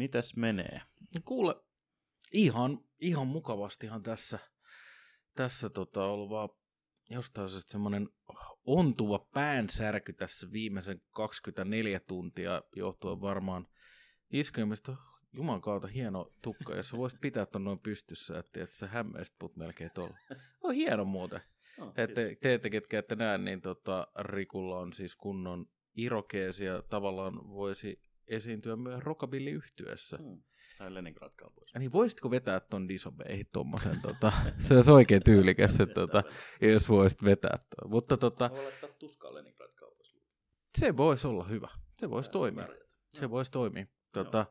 mites menee? Kuule, ihan, ihan mukavastihan tässä, tässä tota, ollut vaan jostain syystä semmoinen ontuva päänsärky tässä viimeisen 24 tuntia johtuen varmaan iskemistä. Juman kautta hieno tukka, jos voisit pitää ton noin pystyssä, että sä hämmeistä put melkein tuolla. On hieno muuten. Ette, te ette, ketkä ette näe, niin tota, Rikulla on siis kunnon irokeesi ja tavallaan voisi esiintyä myös rockabilly yhtyessä. Hmm. Tai Leningrad Cowboys. Niin voisitko vetää ton disobeihin tommosen, tota, se olisi oikein tyylikäs, että tota, jos voisit vetää ton. Mutta tota, Voi laittaa tuskaa Leningrad Cowboys. se voisi olla hyvä, se voisi toimia, se voisi toimia. Tota,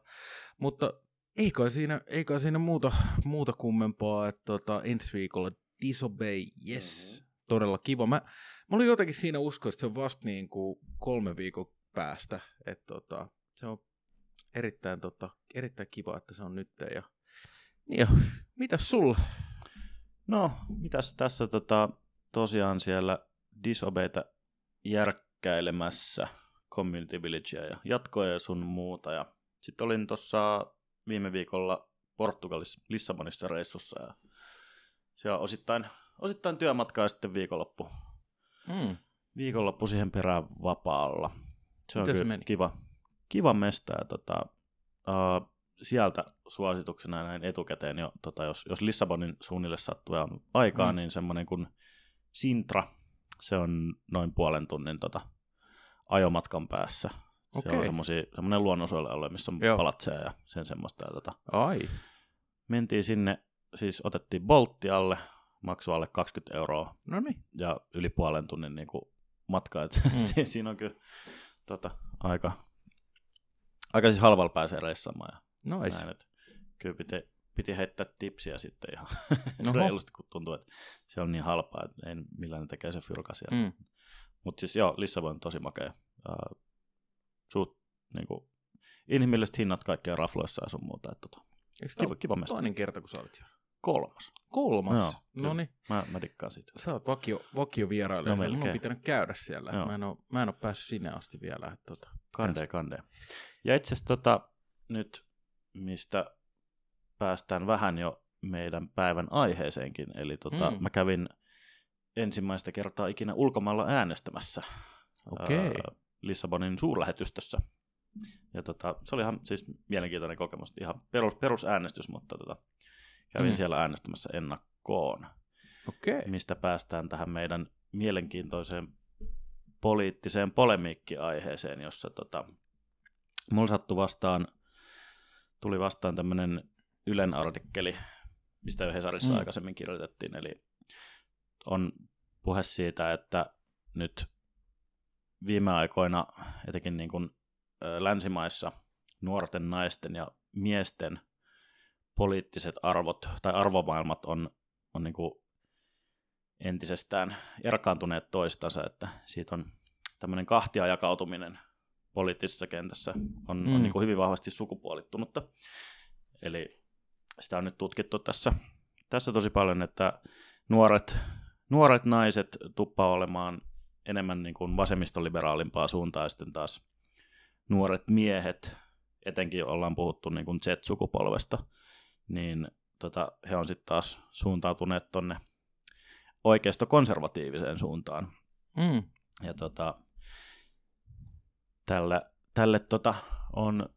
mutta ei kai siinä, ei kai siinä muuta, muuta kummempaa, että tota, ensi viikolla disobey, yes, Mhm. todella kiva. Mä, mä olin jotenkin siinä uskossa, että se on vasta niin kuin kolme viikon päästä, että tota, se on erittäin, tota, erittäin kiva, että se on nyt. Ja, ja mitäs sulla? No, mitäs tässä tota, tosiaan siellä Disobeyta järkkäilemässä Community Villagea ja jatkoja ja sun muuta. Ja sitten olin tuossa viime viikolla Portugalissa Lissabonissa reissussa ja se on osittain, osittain työmatkaa ja sitten viikonloppu, Mm. viikonloppu siihen perään vapaalla. Se on Miten se kyllä meni? kiva, kiva mesta ja tota, uh, sieltä suosituksena näin etukäteen jo, tota, jos, jos Lissabonin suunnille sattuu ja on aikaa, Mm. niin semmoinen kuin Sintra, se on noin puolen tunnin tota, ajomatkan päässä. Se Okei. on semmosia, semmoinen luonnonsuojelualue, missä on Joo. palatseja ja sen semmoista. Ja tota, Ai, mentiin sinne, siis otettiin boltti alle, maksu alle 20 euroa no niin. ja yli puolen tunnin niin kuin matka. Et mm. siinä on kyllä tota, aika, aika siis halvalla pääsee reissaamaan. Ja Nois. näin, et kyllä piti, piti heittää tipsiä sitten ihan reilusti, kun tuntuu, että se on niin halpaa, että ei millään tekee se fyrka siellä. Mm. Mutta siis joo, Lissabon on tosi makea. Uh, suut, niinku, inhimilliset hinnat kaikkea rafloissa ja sun muuta. Et, tota, Eikö kiva, ole kiva mesta. toinen kerta, kun sä olit siellä? Kolmas. Kolmas? Joo, no niin. Mä, mä dikkaan siitä. Sä oot vakio, vakio vierailija. No Mun on pitänyt käydä siellä. Joo. Mä en, oo, mä en oo päässyt sinne asti vielä. Että tota, Kande, kande. Ja itse asiassa tota, nyt, mistä päästään vähän jo meidän päivän aiheeseenkin. Eli tota, Mm. mä kävin ensimmäistä kertaa ikinä ulkomailla äänestämässä Okei. ää, Lissabonin suurlähetystössä. Ja tota, se oli ihan siis mielenkiintoinen kokemus, ihan perus, perusäänestys, mutta tota, kävin Mm. siellä äänestämässä ennakkoon, Okei. mistä päästään tähän meidän mielenkiintoiseen poliittiseen polemiikkiaiheeseen, jossa tota, mulla sattui vastaan, tuli vastaan tämmöinen Ylen artikkeli, mistä jo Hesarissa Mm. mm. aikaisemmin kirjoitettiin, eli on puhe siitä, että nyt viime aikoina etenkin niin kuin länsimaissa nuorten naisten ja miesten poliittiset arvot tai arvomaailmat on, on niin kuin entisestään erkaantuneet toistansa, että siitä on tämmöinen kahtia jakautuminen poliittisessa kentässä on, mm. On niin kuin hyvin vahvasti sukupuolittunutta. Eli sitä on nyt tutkittu tässä, tässä tosi paljon, että nuoret, nuoret naiset tuppaa olemaan enemmän niin kuin vasemmistoliberaalimpaa suuntaan ja sitten taas nuoret miehet, etenkin ollaan puhuttu niin kuin Z-sukupolvesta, niin tota, he on sitten taas suuntautuneet tonne oikeisto-konservatiiviseen suuntaan. Mm. Ja tota, tälle, tälle tota, on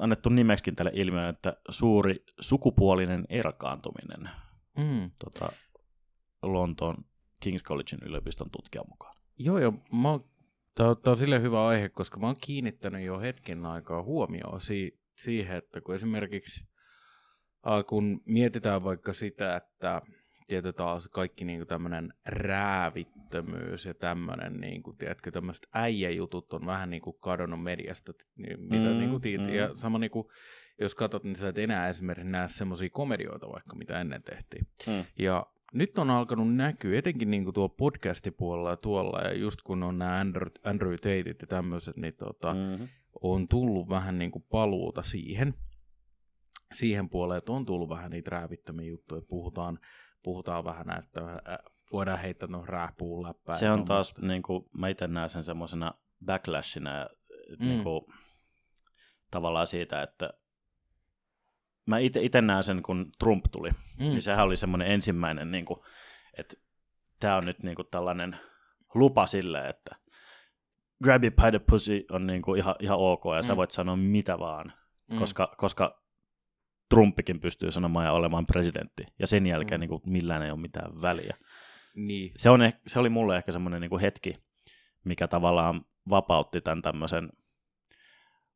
annettu nimeksikin tälle ilmiölle, että suuri sukupuolinen erkaantuminen Mm. tota, Lontoon King's Collegein yliopiston tutkijan mukaan. Joo, joo. Mä oon, tää, on- tää on sille hyvä aihe, koska mä oon kiinnittänyt jo hetken aikaa huomioon si- siihen, että kun esimerkiksi äh, kun mietitään vaikka sitä, että tietysti taas kaikki niinku tämmöinen räävittömyys ja tämmöinen, niinku, tiedätkö, tämmöiset äijäjutut on vähän niinku kadonnut mediasta, niin mitä Mm, niinku, tiit, mm. ja sama niinku, jos katsot, niin sä et enää esimerkiksi näe semmoisia komedioita vaikka, mitä ennen tehtiin. Mm. Ja nyt on alkanut näkyä, etenkin niin kuin tuolla podcastipuolella ja tuolla, ja just kun on nämä Andrew, Andrew Tateit ja tämmöiset, niin tota, mm. Mm-hmm. on tullut vähän niin kuin paluuta siihen, siihen puoleen, että on tullut vähän niitä räävittömiä juttuja, puhutaan, puhutaan vähän näistä, äh, voidaan heittää no rääpuun läppää. Se on taas, niin kuin, mä itse näen sen semmoisena backlashina, Mm. mm. niin kuin, tavallaan siitä, että mä itse näen sen, kun Trump tuli, mm. Niin sehän oli semmoinen ensimmäinen, niin kuin, että tämä on nyt niin kuin tällainen lupa sille, että grab you by the pussy on niin kuin ihan, ihan ok, ja sä Mm. voit sanoa mitä vaan, Mm. koska, koska Trumpikin pystyy sanomaan ja olemaan presidentti, ja sen jälkeen Mm. niin kuin millään ei ole mitään väliä. Niin. Se, on, se oli mulle ehkä semmoinen niin hetki, mikä tavallaan vapautti tämän tämmöisen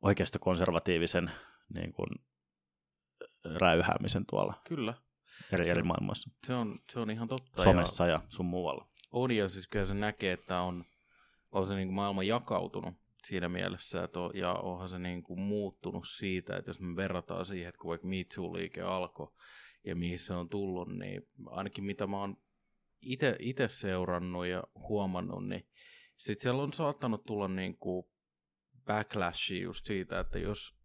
oikeasta konservatiivisen niin kuin, räyhäämisen tuolla Kyllä. eri, Se eri maailmassa, Se on, se on ihan totta. Ja somessa ja sun muualla. on ja siis kyllä se näkee, että on, on se niin kuin maailma jakautunut siinä mielessä, että on, ja onhan se niin kuin muuttunut siitä, että jos me verrataan siihen, että kun vaikka Me Too-liike alkoi ja mihin se on tullut, niin ainakin mitä mä oon itse seurannut ja huomannut, niin sitten siellä on saattanut tulla niin kuin backlashia just siitä, että jos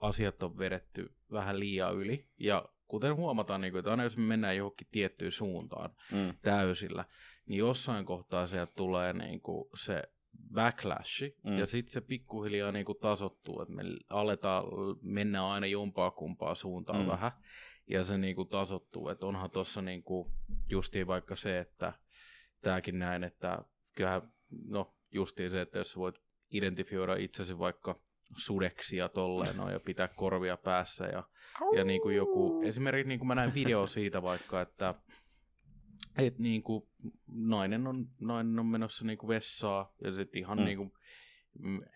asiat on vedetty vähän liian yli, ja kuten huomataan, niin kuin, että aina jos me mennään johonkin tiettyyn suuntaan Mm. täysillä, niin jossain kohtaa sieltä tulee niin kuin se backlashi, Mm. ja sitten se pikkuhiljaa niin kuin tasottuu, että me aletaan mennä aina jompaa kumpaa suuntaan Mm. vähän, ja se niin kuin tasottuu, että onhan tuossa niin kuin justiin vaikka se, että tämäkin näin, että kyllähän, no justiin se, että jos sä voit identifioida itsesi vaikka sudeksi ja tolleen noin, ja pitää korvia päässä ja, ja niin kuin joku, esimerkiksi niin kuin mä näin video siitä vaikka, että et niin kuin nainen on, nainen on menossa niin kuin vessaa ja sitten ihan Mm. niin kuin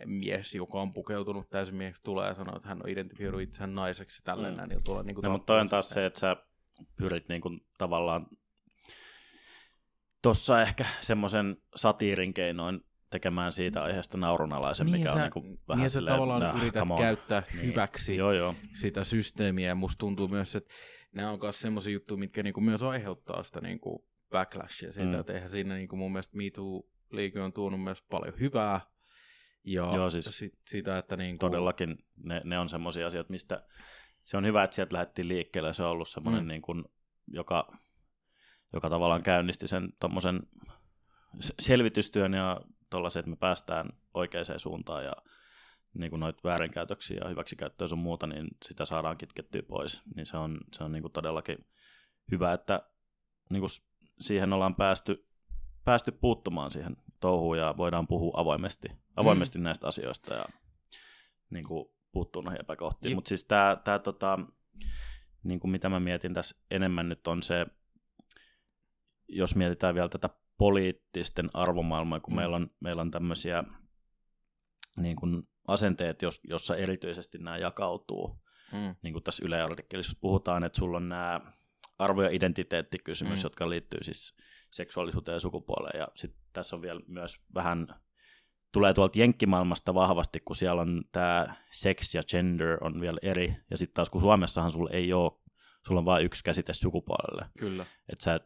mies, joka on pukeutunut täysin mieheksi, tulee ja sanoo, että hän on identifioinut itseään naiseksi tälleen Mm. näin, niin tulee niin kuin No, mutta toi on taas se, että sä pyrit niin kuin tavallaan tuossa ehkä semmoisen satiirin keinoin tekemään siitä aiheesta naurunalaisen, niin, mikä sä, on niin kuin vähän niin silleen, tavallaan nah, yrität käyttää Niin. hyväksi Joo, joo. sitä systeemiä, ja musta tuntuu myös, että nämä on myös semmoisia juttuja, mitkä niinku myös aiheuttaa sitä niinku backlashia siitä, Mm. että eihän siinä niinku mun mielestä Me Too-liike on tuonut myös paljon hyvää, ja Joo, siis sit, sitä, että niinku, Todellakin ne, ne on semmoisia asioita, mistä se on hyvä, että sieltä lähdettiin liikkeelle. Se on ollut semmoinen, Mm. niin kuin, joka, joka tavallaan käynnisti sen tommosen selvitystyön ja tollaisen, että me päästään oikeaan suuntaan ja niin kuin noita väärinkäytöksiä ja hyväksikäyttöä sun muuta, niin sitä saadaan kitkettyä pois. Niin se on, se on niin kuin todellakin hyvä, että niin kuin siihen ollaan päästy, päästy puuttumaan siihen touhuun ja voidaan puhua avoimesti, avoimesti mm. näistä asioista ja niin kuin puuttuu noihin epäkohtiin. Mutta siis tämä, tää, tota, niin kuin mitä mä mietin tässä enemmän nyt on se, jos mietitään vielä tätä poliittisten arvomaailmaa, kun mm. Meillä on, meillä on tämmöisiä niin kuin asenteet, jos, jossa erityisesti nämä jakautuu, mm, niin kuin tässä Yle puhutaan, että sulla on nämä arvo- ja identiteettikysymys, mm. Jotka liittyy siis seksuaalisuuteen ja sukupuoleen. Ja sitten tässä on vielä myös vähän, tulee tuolta jenkkimaailmasta vahvasti, kun siellä on tämä sex ja gender on vielä eri. Ja sitten taas kun Suomessahan sulla ei ole, sulla on vain yksi käsite sukupuolelle. kyllä. Että sä,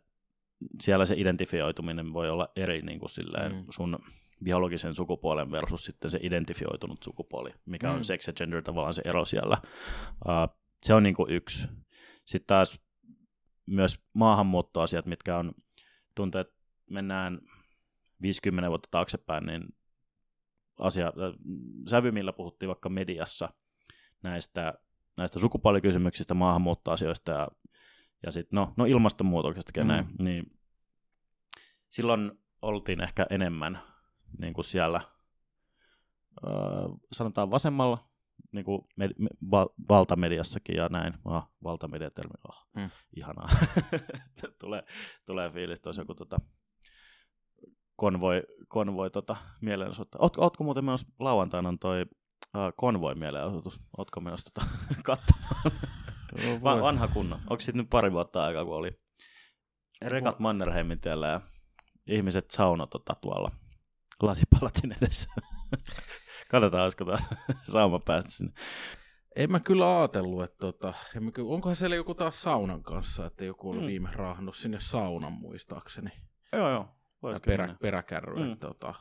siellä se identifioituminen voi olla eri niin kuin silleen Mm. sun biologisen sukupuolen versus sitten se identifioitunut sukupuoli, mikä on Mm. sex ja gender tavallaan se ero siellä. Uh, se on niin kuin yksi. Sitten taas myös maahanmuuttoasiat, mitkä on, tuntuu, että mennään 50 vuotta taaksepäin, niin asia, äh, sävy, millä puhuttiin vaikka mediassa näistä, näistä sukupuolikysymyksistä, maahanmuuttoasioista ja, ja sitten no, no ilmastonmuutoksesta Mm. näin, niin silloin oltiin ehkä enemmän niin kuin siellä öö, sanotaan vasemmalla, niin kuin med, me, val, valtamediassakin ja näin. Ah, valtamediatermi, oh, Mm. ihanaa. tulee, tulee fiilis, että olisi joku tota, konvoi, konvoi tota, mielenosoittaa. Oot, ootko muuten menossa lauantaina on toi uh, konvoi mielenosoitus? Ootko menossa tota, katsomaan? No, Va- vanha kunno. Onko siitä nyt pari vuotta aikaa, kun oli rekat Mannerheimin tiellä ja ihmiset sauno tota, tuolla lasipalatin edessä. Katsotaan, olisiko taas sauma päästä sinne. En mä kyllä ajatellut, että tota, en mä kyllä, onkohan siellä joku taas saunan kanssa, että joku oli Mm. viime raahannut sinne saunan muistaakseni. Joo, joo. Ja perä, mennä. peräkärry, Mm. että tota,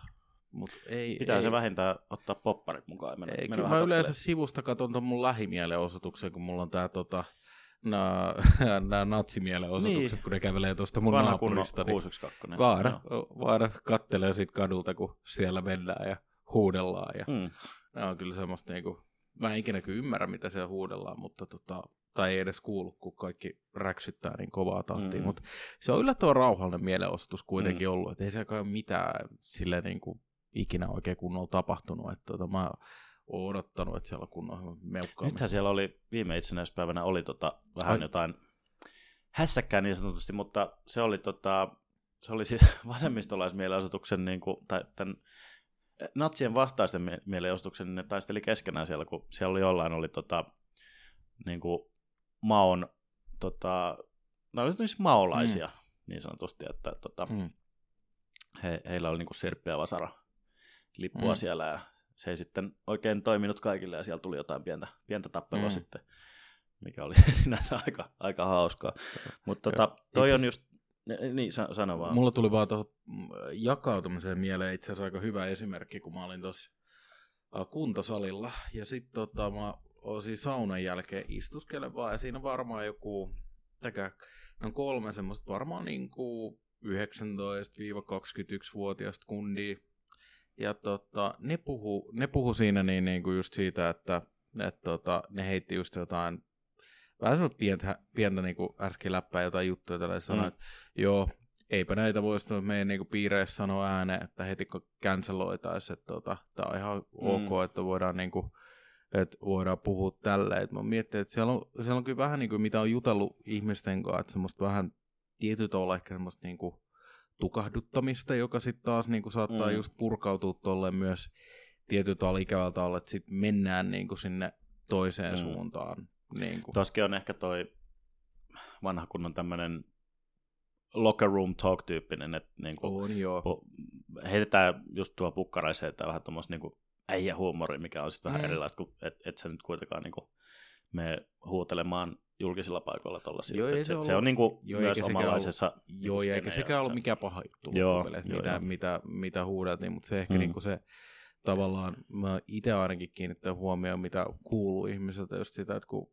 mut ei, Pitää ei, se vähintään ottaa popparit mukaan. Mennä, Ei, mennä kyllä mä yleensä kattelemaan. sivusta katson ton mun lähimielenosoituksen, kun mulla on tää tota, nämä, nämä natsimielenosoitukset, Niin. kun ne kävelee tuosta mun Vanha naapurista. Niin 612. vaara, vaara kattelee siitä kadulta, kun siellä mennään ja huudellaan. Ja Mm. nämä on kyllä semmoista niinku, mä en ikinä kyllä ymmärrä, mitä siellä huudellaan, mutta tota, tai ei edes kuulu, kun kaikki räksyttää niin kovaa tahtia. Mm. Mutta se on yllättävän rauhallinen mielenosoitus kuitenkin mm. ollut, että ei se ole mitään sille niin kuin ikinä oikein kunnolla tapahtunut. Että tota, mä oon odottanut, että siellä on kunnon meukkaa. Nythän siellä oli viime itsenäispäivänä oli tota, vähän Ai. jotain hässäkkää niin sanotusti, mutta se oli, tota, se oli siis vasemmistolaismielenosoituksen, niin kuin, tai tämän natsien vastaisten mie- mielenosoituksen, niin ne taisteli keskenään siellä, kun siellä oli jollain oli tota, niin kuin maon, tota, ne oli siis maolaisia mm. niin sanotusti, että tota, Mm. he, heillä oli niin kuin sirppi ja vasara lippua Mm. siellä ja se ei sitten oikein toiminut kaikille ja siellä tuli jotain pientä, pientä tappelua Mm. sitten, mikä oli sinänsä aika, aika hauskaa. Mutta tota, toi on just, niin sa- sano vaan. Mulla tuli vaan tuohon mm, jakautumiseen mieleen itse asiassa aika hyvä esimerkki, kun mä olin tuossa kuntosalilla. Ja sitten tota, mä olisin saunan jälkeen istuskelen vaan, ja siinä varmaan joku, täkä, no kolme semmoista varmaan niinku 19-21-vuotiaista kundia. Ja tota, ne puhu, ne puhu siinä niin, niin kuin just siitä, että et tota, ne heitti just jotain vähän semmoista pientä, pientä niin kuin äsken läppää jotain juttuja tällä Mm. että joo, eipä näitä voisi meidän niin piireissä sanoa ääneen, että heti kun canceloitaisiin, että tota, tämä on ihan Mm. ok, että voidaan niin kuin, että voidaan puhua tälleen. Mä miettin, että siellä on, siellä on kyllä vähän niin kuin, mitä on jutellut ihmisten kanssa, että semmoista vähän tietyllä tavalla ehkä semmoista niin kuin tukahduttamista, joka sitten taas niin kuin saattaa Mm. just purkautua tolleen myös tietyllä tavalla ikävällä tavalla, että sitten mennään niin kuin sinne toiseen Mm. suuntaan. Niin kuin. Toskin on ehkä toi vanha kunnon tämmöinen locker room talk-tyyppinen, että niin kuin, On joo. pu- heitetään just tuo pukkaraiseen, että vähän tuommoista niin äijä huumori, mikä on sitten vähän Mm. erilaista, kun et, et sä nyt kuitenkaan niin kuin, mene huutelemaan julkisilla paikoilla tuollaisia. Joo, se se, ollut- se on niin kuin joo, myös sekään omanlaisessa Joo, ja eikä sekään ollut mikään paha juttu Joo, joo, mitä, joo. mitä, mitä huudeltiin, mutta se ehkä Mm. niinku se tavallaan, mä itse ainakin kiinnittän huomioon, mitä kuuluu ihmisiltä just sitä, että kun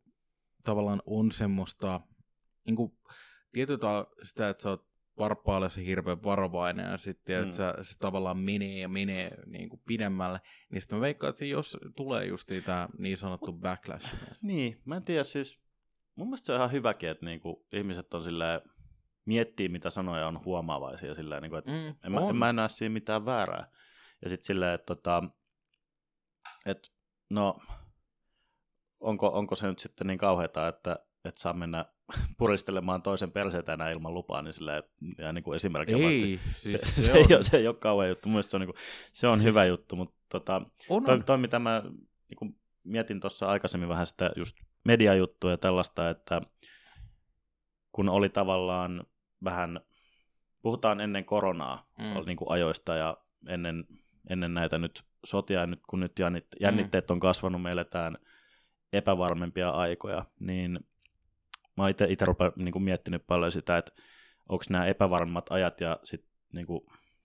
tavallaan on semmoista, niin kuin, tietyllä sitä, että sä oot varppaallesi hirveän varovainen ja sitten Mm. että sä, se tavallaan menee ja menee niin kuin pidemmälle, niin sitten mä veikkaan, että jos tulee just tämä niin sanottu backlash. Niin, mä en tiedä siis, mun mielestä se on ihan hyväkin, että niinku ihmiset on silleen, miettii mitä sanoja on huomaavaisia silleen, niinku, että Mm, en, mä, en mä näe siinä mitään väärää. Ja sitten silleen, että tota, et, no, onko, onko se nyt sitten niin kauheata, että, että saa mennä puristelemaan toisen perseitä enää ilman lupaa, niin silleen, ja niin kuin esimerkkiä Ei, siis se, se, ei ole, se ei ole kauhean juttu. Mun mielestä se on, niin kuin, se on Siis- hyvä juttu, mutta tota, on, toi, toi, mitä mä niin kuin mietin tuossa aikaisemmin vähän sitä just mediajuttua ja tällaista, että kun oli tavallaan vähän, puhutaan ennen koronaa Mm. mm. oli niin kuin ajoista ja ennen, ennen näitä nyt sotia, nyt kun nyt jännit, jännitteet on kasvanut, me eletään epävarmempia aikoja, niin mä oon itse niin kuin miettinyt paljon sitä, että onko nämä epävarmat ajat ja sitten niin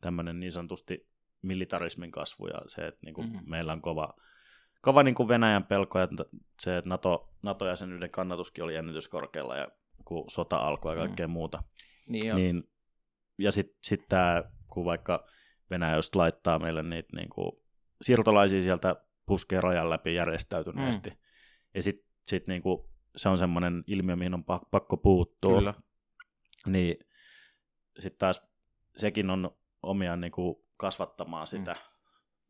tämmöinen niin sanotusti militarismin kasvu ja se, että niin kuin Mhm. meillä on kova, kova niin kuin Venäjän pelko ja se, että NATO, NATO-jäsenyyden kannatuskin oli jännityskorkealla ja kun sota alkoi ja kaikkea muuta. Niin, ja, Niin, ja sitten sit tämä, kun vaikka Venäjä just laittaa meille niitä niin kuin, siirtolaisia sieltä puskee rajan läpi järjestäytyneesti. Mm. Ja sitten sit, niin kuin, se on semmoinen ilmiö, mihin on pak- pakko puuttua. Kyllä. Niin sitten taas sekin on omiaan niin kuin, kasvattamaan sitä mm.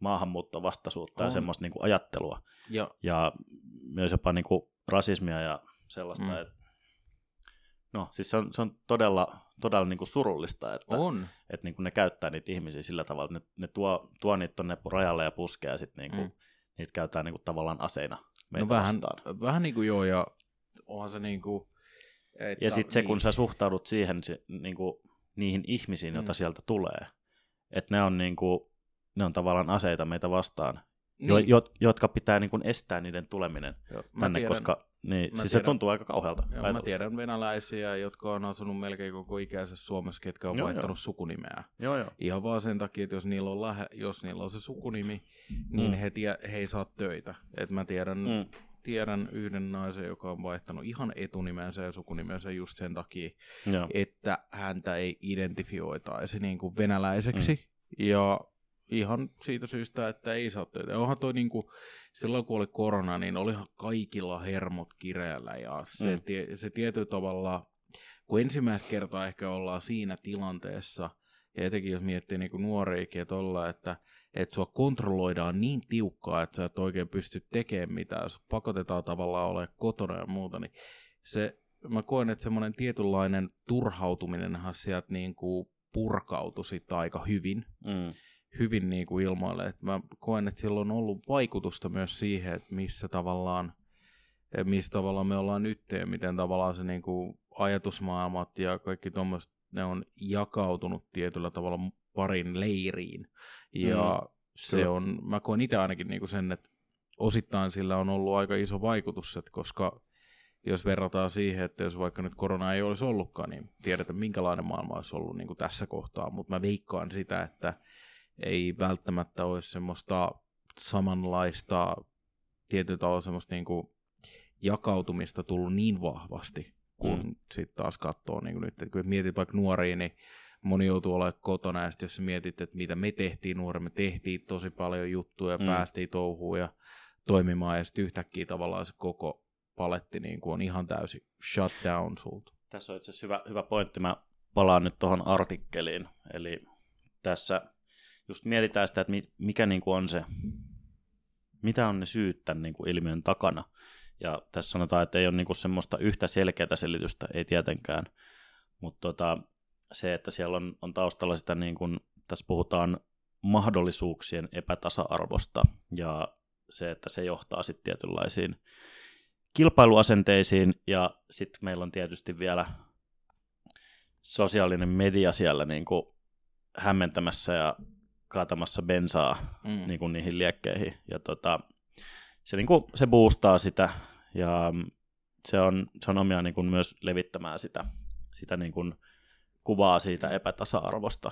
maahanmuuttovastaisuutta On. ja semmoista niin kuin, ajattelua. ja Ja myös jopa niin kuin, rasismia ja sellaista. Mm. Mm. Et, no, siis se on, se on todella, todella niin kuin surullista, että on. että niin ne käyttää niitä ihmisiä sillä tavalla, että ne, ne tuo, tuo niitä tuonne rajalle ja puskee ja sitten niin Mm. niitä käytetään niin tavallaan aseina meitä No vähän, vastaan. vähän niin kuin joo, ja onhan se niin kuin... Että, Ja sitten se, niin, kun sä suhtaudut siihen, se, niin kuin, niihin ihmisiin, joita Mm. sieltä tulee, että ne on, niin kuin, ne on tavallaan aseita meitä vastaan, niin, jo, jo, jotka pitää niin kuin estää niiden tuleminen joo, tänne, tiedän, koska niin, siis tiedän. se tuntuu aika kauhealta. Joo, mä tiedän venäläisiä, jotka on asunut melkein koko ikänsä Suomessa, ketkä on Joo, vaihtanut joo. sukunimeä. Joo, joo. Ihan vaan sen takia, että jos niillä on, lähe, jos niillä on se sukunimi, niin Mm. he, tie, he ei saa töitä. Et mä tiedän, Mm. tiedän yhden naisen, joka on vaihtanut ihan etunimensä ja sukunimensä just sen takia, Joo. että häntä ei identifioitaisi niin kuin venäläiseksi. Mm. Ja ihan siitä syystä, että ei saa töitä. Onhan toi niinku, silloin kun oli korona, niin olihan kaikilla hermot kireällä ja se, mm. tie, se tietyllä tavalla, kun ensimmäistä kertaa ehkä ollaan siinä tilanteessa, ja etenkin jos miettii niin nuoriikin, että ollaan, että, että sua kontrolloidaan niin tiukkaa, että sä et oikein pysty tekemään mitään, jos pakotetaan tavallaan olemaan kotona ja muuta, niin se, mä koen, että semmoinen tietynlainen turhautuminenhan sieltä niin kuin purkautui sitten aika hyvin. Mm hyvin niin kuin ilmoille. Et mä koen, että sillä on ollut vaikutusta myös siihen, että missä tavallaan, missä tavallaan me ollaan nyt ja miten tavallaan se niin kuin ajatusmaailmat ja kaikki tuommoiset, ne on jakautunut tietyllä tavalla parin leiriin. Ja mm, se kyllä. on, mä koen itse ainakin niin kuin sen, että osittain sillä on ollut aika iso vaikutus, että koska jos verrataan siihen, että jos vaikka nyt korona ei olisi ollutkaan, niin tiedetään minkälainen maailma olisi ollut niin kuin tässä kohtaa, mutta mä veikkaan sitä, että ei välttämättä olisi semmoista samanlaista tietyllä tavalla semmoista niin kuin jakautumista tullut niin vahvasti, kun mm. sitten taas katsoo niin kuin nyt, että kun mietit vaikka nuoria, niin moni joutuu olemaan kotona, ja jos mietit, että mitä me tehtiin nuoremme, me tehtiin tosi paljon juttuja, mm. päästiin touhuun ja toimimaan, ja sitten yhtäkkiä tavallaan se koko paletti niin kuin on ihan täysin shut down sulta. Tässä on itse asiassa hyvä, hyvä pointti, mä palaan nyt tuohon artikkeliin, eli tässä just mietitään sitä, että mikä niin kuin on se, mitä on ne syyt tämän niin kuin ilmiön takana. Ja tässä sanotaan, että ei ole niin kuin semmoista yhtä selkeää selitystä, ei tietenkään. Mutta tota, se, että siellä on, on taustalla sitä, niin kuin, tässä puhutaan mahdollisuuksien epätasa-arvosta ja se, että se johtaa sitten tietynlaisiin kilpailuasenteisiin ja sitten meillä on tietysti vielä sosiaalinen media siellä niin kuin hämmentämässä ja kaatamassa bensaa mm. niin kuin niihin liekkeihin. Ja tota, se, niin kuin, se boostaa sitä ja se on, se on omiaan niin kuin myös levittämään sitä, sitä niin kuin kuvaa siitä epätasa-arvosta.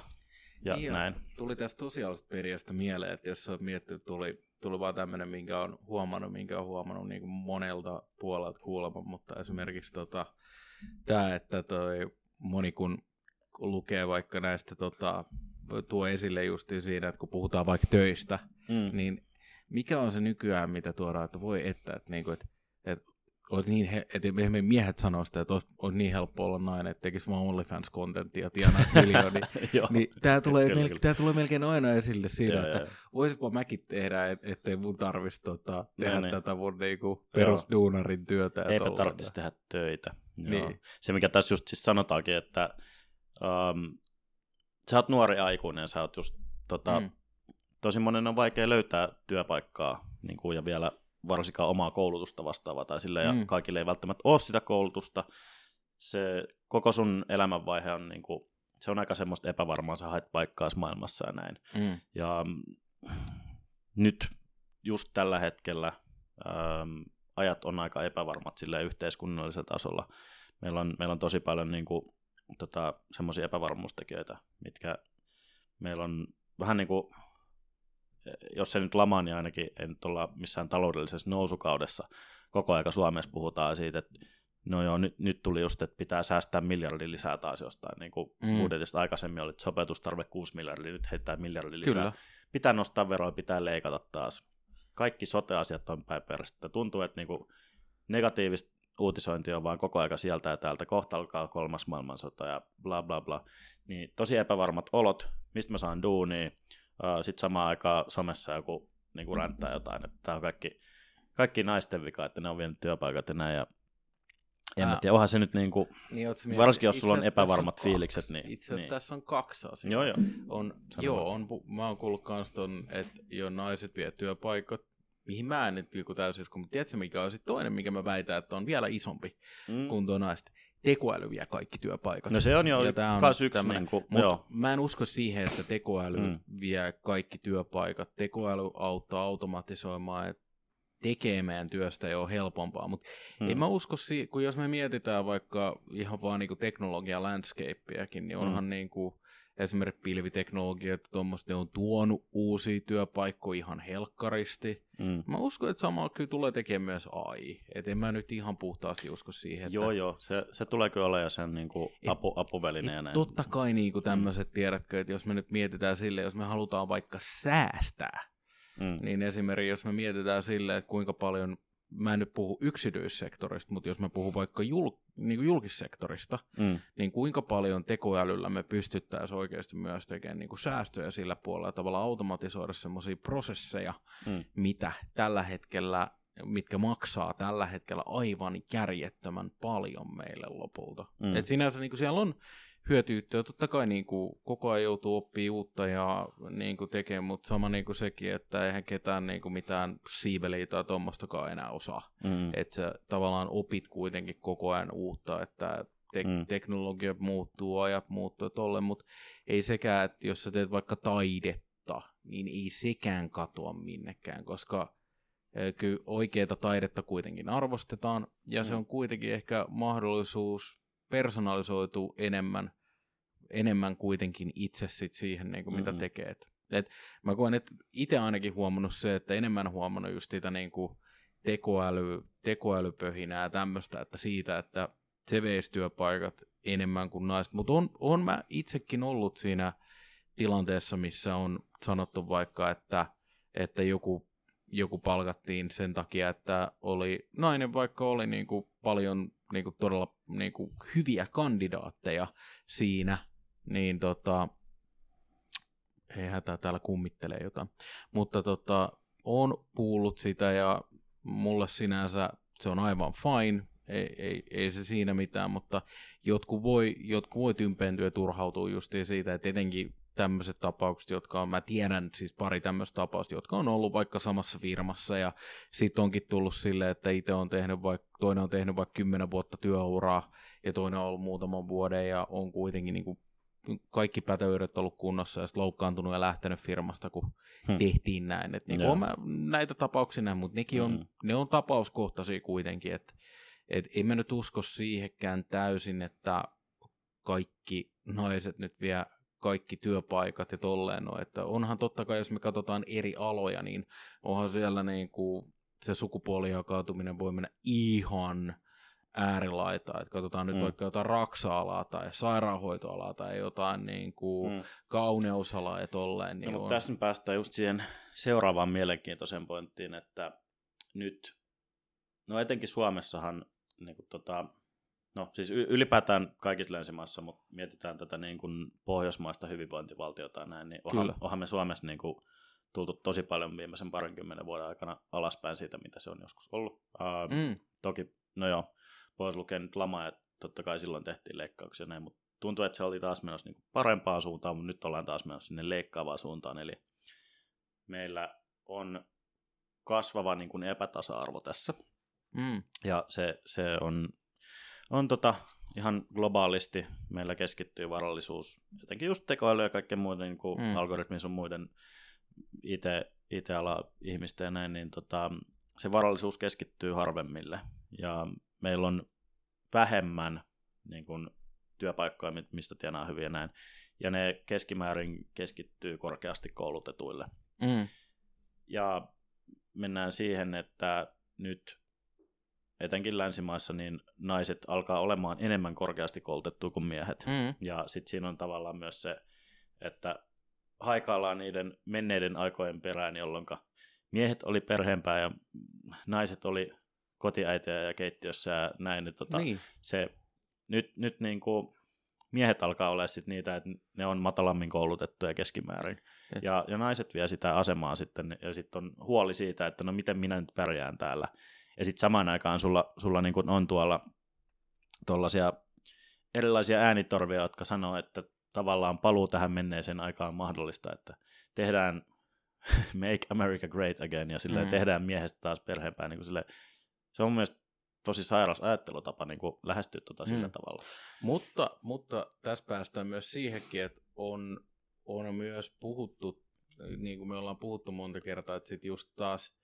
Ja niin näin. Tuli tästä sosiaalisesta mediasta mieleen, että jos olet miettinyt, tuli, tuli vaan tämmöinen, minkä on huomannut, minkä on huomannut niin kuin monelta puolelta kuulemma, mutta esimerkiksi tota, tämä, että toi moni kun lukee vaikka näistä tota, tuo esille just siinä, että kun puhutaan vaikka töistä, mm. niin mikä on se nykyään, mitä tuodaan, että voi että, että, niin kuin, että, että olisi niin, he, että miehet sanoo sitä, että olisi, olisi niin helppo olla nainen, että tekisi vaan OnlyFans-kontenttia ja tienaisi miljoonia. niin tämä tulee, kyllä, tämä tulee melkein aina esille siinä, joo, että joo. voisiko mäkin tehdä, et, ettei mun tarvitsisi tota, tehdä no, niin. tätä mun niinku, perusduunarin työtä. Eipä tarvitsisi tehdä töitä. Niin. Se, mikä tässä just siis sanotaankin, että um, sä oot nuori aikuinen, sä oot just tota, mm. tosi monen on vaikea löytää työpaikkaa niin kuin, ja vielä varsinkaan omaa koulutusta vastaavaa tai sille, ja mm. kaikille ei välttämättä ole sitä koulutusta. Se koko sun elämänvaihe on niin kuin, se on aika semmoista epävarmaa, sä haet paikkaa maailmassa ja näin. Mm. Ja mm, nyt just tällä hetkellä ähm, ajat on aika epävarmat sille yhteiskunnallisella tasolla. Meillä on, meillä on tosi paljon niin kuin, tota, semmoisia epävarmuustekijöitä, mitkä meillä on vähän niin kuin, jos se nyt lama, niin ainakin ei nyt olla missään taloudellisessa nousukaudessa. Koko aika Suomessa puhutaan siitä, että no joo, nyt, nyt tuli just, että pitää säästää miljardi lisää taas jostain. Niin kuin mm. budjetista aikaisemmin oli sopeutustarve 6 miljardia, nyt heittää miljardi lisää. Kyllä. Pitää nostaa veroja, pitää leikata taas. Kaikki sote-asiat on päin Tuntuu, että niin kuin negatiivista uutisointi on vaan koko aika sieltä ja täältä, kohta alkaa kolmas maailmansota ja bla bla bla. Niin tosi epävarmat olot, mistä mä saan duunia, sitten samaan aikaan somessa joku niin kuin ränttää jotain, että tämä on kaikki, kaikki naisten vika, että ne on vienyt työpaikat ja näin, ja en mä tiedä, onhan se nyt niinku, niin, varsinkin jos sulla on epävarmat on fiilikset. Niin, itse asiassa niin. tässä on kaksi asiaa. Joo, joo. On, joo, on, mä oon kuullut kans ton, että jo naiset vie työpaikat, mihin mä en nyt joku täysin usko, mutta tiedätkö mikä on sitten toinen, mikä mä väitän, että on vielä isompi mm. kuin tuo naiset. Tekoäly vie kaikki työpaikat. No se on jo ja on yksi niin kuin, joo. Mä en usko siihen, että tekoäly mm. vie kaikki työpaikat. Tekoäly auttaa automatisoimaan, että tekee meidän työstä jo helpompaa, mutta hmm. en mä usko, si- kun jos me mietitään vaikka ihan vaan niinku teknologia landscapeäkin, niin onhan hmm. niinku, esimerkiksi pilviteknologiat, tuommoista, ne on tuonut uusia työpaikkoja ihan helkkaristi. Mm. Mä uskon, että sama kyllä tulee tekemään myös AI. Et en mä nyt ihan puhtaasti usko siihen. Että... Joo, joo, se, se tulee kyllä olemaan sen niin kuin Et- apu, apuvälineenä. Et totta kai niin kuin tämmöiset, tiedätkö, että jos me nyt mietitään sille, jos me halutaan vaikka säästää, Mm. niin esimerkiksi jos me mietitään sille, että kuinka paljon, mä en nyt puhu yksityissektorista, mutta jos mä puhun vaikka jul, niin kuin julkissektorista, Mm. niin kuinka paljon tekoälyllä me pystyttäisiin oikeasti myös tekemään niin kuin säästöjä sillä puolella ja tavallaan automatisoida semmoisia prosesseja, Mm. mitä tällä hetkellä, mitkä maksaa tällä hetkellä aivan järjettömän paljon meille lopulta. Mm. Et sinänsä niin kuin siellä on hyötyyttä ja totta kai niin kuin, koko ajan joutuu oppii uutta ja niin kuin tekee, mutta sama niin kuin sekin, että eihän ketään niin kuin mitään siiveliä tai tuommoistakaan enää osaa. Mm. Että sä tavallaan opit kuitenkin koko ajan uutta, että te- Mm. teknologia muuttuu, ajat muuttuu ja tolle, mutta ei sekään, että jos sä teet vaikka taidetta, niin ei sekään katoa minnekään, koska kyllä oikeaa taidetta kuitenkin arvostetaan, ja se Mm. on kuitenkin ehkä mahdollisuus personalisoitua enemmän, enemmän kuitenkin itse sit siihen, niin kuin mitä Mm. tekee. Et, et mä koen, että itse ainakin huomannut se, että enemmän huomannut just sitä niin kuin tekoäly, tekoälypöhinää ja tämmöistä, että siitä, että se veisi työpaikat enemmän kuin naiset. Mutta on, on mä itsekin ollut siinä tilanteessa, missä on sanottu vaikka, että, että joku, joku palkattiin sen takia, että oli nainen vaikka oli niin kuin paljon niin kuin todella niin kuin hyviä kandidaatteja siinä, niin tota, ei hätää, täällä kummittelee jotain. Mutta tota, on kuullut sitä ja mulle sinänsä se on aivan fine, ei, ei, ei se siinä mitään, mutta jotkut voi, jotkut voi tympentyä ja turhautua justiin siitä, että etenkin tämmöiset tapaukset, jotka on, mä tiedän siis pari tämmöistä tapausta, jotka on ollut vaikka samassa firmassa ja sitten onkin tullut silleen, että itse on tehnyt vaikka, toinen on tehnyt vaikka kymmenen vuotta työuraa ja toinen on ollut muutaman vuoden ja on kuitenkin niin kuin kaikki pätevyydet ollut kunnossa ja sitten loukkaantunut ja lähtenyt firmasta, kun Hmm. hmm. tehtiin näin. Et niin on mä näitä tapauksia näin, mutta nekin on, Mhm. ne on tapauskohtaisia kuitenkin, että et en mä nyt usko siihenkään täysin, että kaikki naiset nyt vie kaikki työpaikat ja tolleen, no, että onhan totta kai, jos me katsotaan eri aloja, niin onhan siellä niin kuin se sukupuolijakautuminen voi mennä ihan äärilaita, että katsotaan nyt Mm. vaikka jotain raksa-alaa tai sairaanhoitoalaa tai jotain niin kuin Mm. kauneusalaa ja tolleen. Niin No, on... tässä päästään just siihen seuraavaan mielenkiintoiseen pointtiin, että nyt, no etenkin Suomessahan, niin kuin tota, no siis ylipäätään kaikissa länsimaissa, mutta mietitään tätä niin kuin pohjoismaista hyvinvointivaltiota ja näin, niin onhan, Kyllä. onhan me Suomessa niin kuin tultu tosi paljon viimeisen parinkymmenen vuoden aikana alaspäin siitä, mitä se on joskus ollut. Ää, Mm, Toki, no joo, pois lukee nyt lama, ja totta kai silloin tehtiin leikkauksia näin, mutta tuntuu, että se oli taas menossa niin parempaan suuntaan, mutta nyt ollaan taas menossa sinne leikkaavaan suuntaan, eli meillä on kasvava niin kuin epätasa-arvo tässä, mm, ja se, se on, on tota, ihan globaalisti meillä keskittyy varallisuus, jotenkin just tekoäly ja kaikkien muiden niin kuin Mm. algoritmin sun muiden IT, IT-ala ihmisten ja näin, niin tota, se varallisuus keskittyy harvemmille. Ja meillä on vähemmän niin kuin, työpaikkoja, mi- mistä tienaa hyviä ja näin. Ja ne keskimäärin keskittyy korkeasti koulutetuille. mm, Ja mennään siihen, että nyt etenkin länsimaissa niin naiset alkaa olemaan enemmän korkeasti koulutettuja kuin miehet. mm, Ja sitten siinä on tavallaan myös se, että haikaillaan niiden menneiden aikojen perään, jolloin miehet oli perheenpää ja naiset oli kotiäitejä ja keittiössä ja näin. Niin tota, niin, se, nyt, nyt niin kuin miehet alkaa olla sit niitä, että ne on matalammin koulutettuja keskimäärin. Eh. Ja, ja naiset vie sitä asemaa sitten, ja sitten on huoli siitä, että no miten minä nyt pärjään täällä. Ja sitten samaan aikaan sulla, sulla niin kuin on tuolla tuollaisia erilaisia äänitorvia, jotka sanoo, että tavallaan paluu tähän menneeseen aikaan mahdollista, että tehdään Make America Great Again, ja silleen Mm. tehdään miehestä taas perheenpäin. Niin kuin silleen, se on mun mielestä tosi sairas ajattelutapa niin kuin lähestyä sillä Mm. tavalla. Mutta, mutta tässä päästään myös siihenkin, että on, on myös puhuttu, niin kuin me ollaan puhuttu monta kertaa, että sitten just taas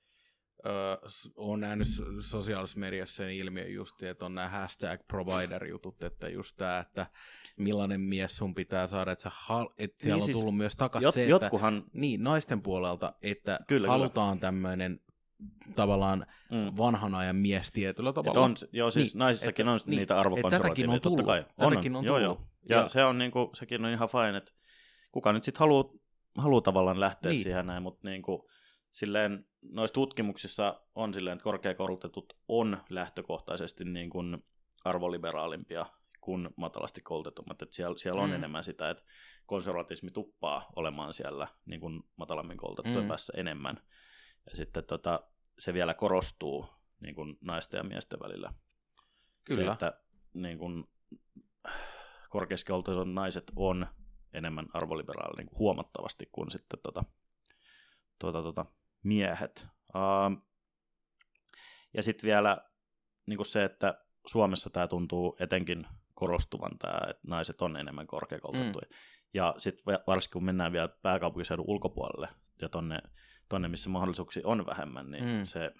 Öö, on nähnyt so- sosiaalisessa mediassa sen ilmiön just, että on nämä hashtag provider-jutut, että just tämä, että millainen mies sun pitää saada, että, sä hal- että siellä Niin on siis tullut myös takaisin Jot, se, että jotkuhan, niin, naisten puolelta, että Kyllä, halutaan tämmöinen tavallaan mm, vanhan ajan mies tietyllä et tavalla. on, joo siis Niin, naisissakin että- on niin, niitä arvokonservatiiveja, tätäkin on totta kai. tullut, tätäkin on joo, tullut. joo. Ja, Ja- ja se on niinku, sekin on ihan fine, että kuka nyt sitten haluaa haluu tavallaan lähteä Niin. niin. siihen näin, mutta niinku, silleen noissa tutkimuksissa on silleen, että korkeakoulutetut on lähtökohtaisesti niin kuin arvoliberaalimpia kuin matalasti koulutetummat. Että siellä, siellä on Mm. mm. enemmän sitä, että konservatismi tuppaa olemaan siellä niin kuin matalammin koulutettujen Mm. päässä enemmän. Ja sitten tota, se vielä korostuu niin kuin naisten ja miesten välillä. Kyllä. Se, että niin kuin, korkeasti koulutetut naiset on enemmän arvoliberaali niin kuin huomattavasti kuin sitten tota, tuota, tuota, miehet. Uh, ja sitten vielä niin kuin se, että Suomessa tämä tuntuu etenkin korostuvan tämä, että naiset on enemmän korkeakoulutettuja. Mm. Ja sitten varsinkin kun mennään vielä pääkaupunkiseudun ulkopuolelle ja tonne, tonne missä mahdollisuuksia on vähemmän, niin Mm. se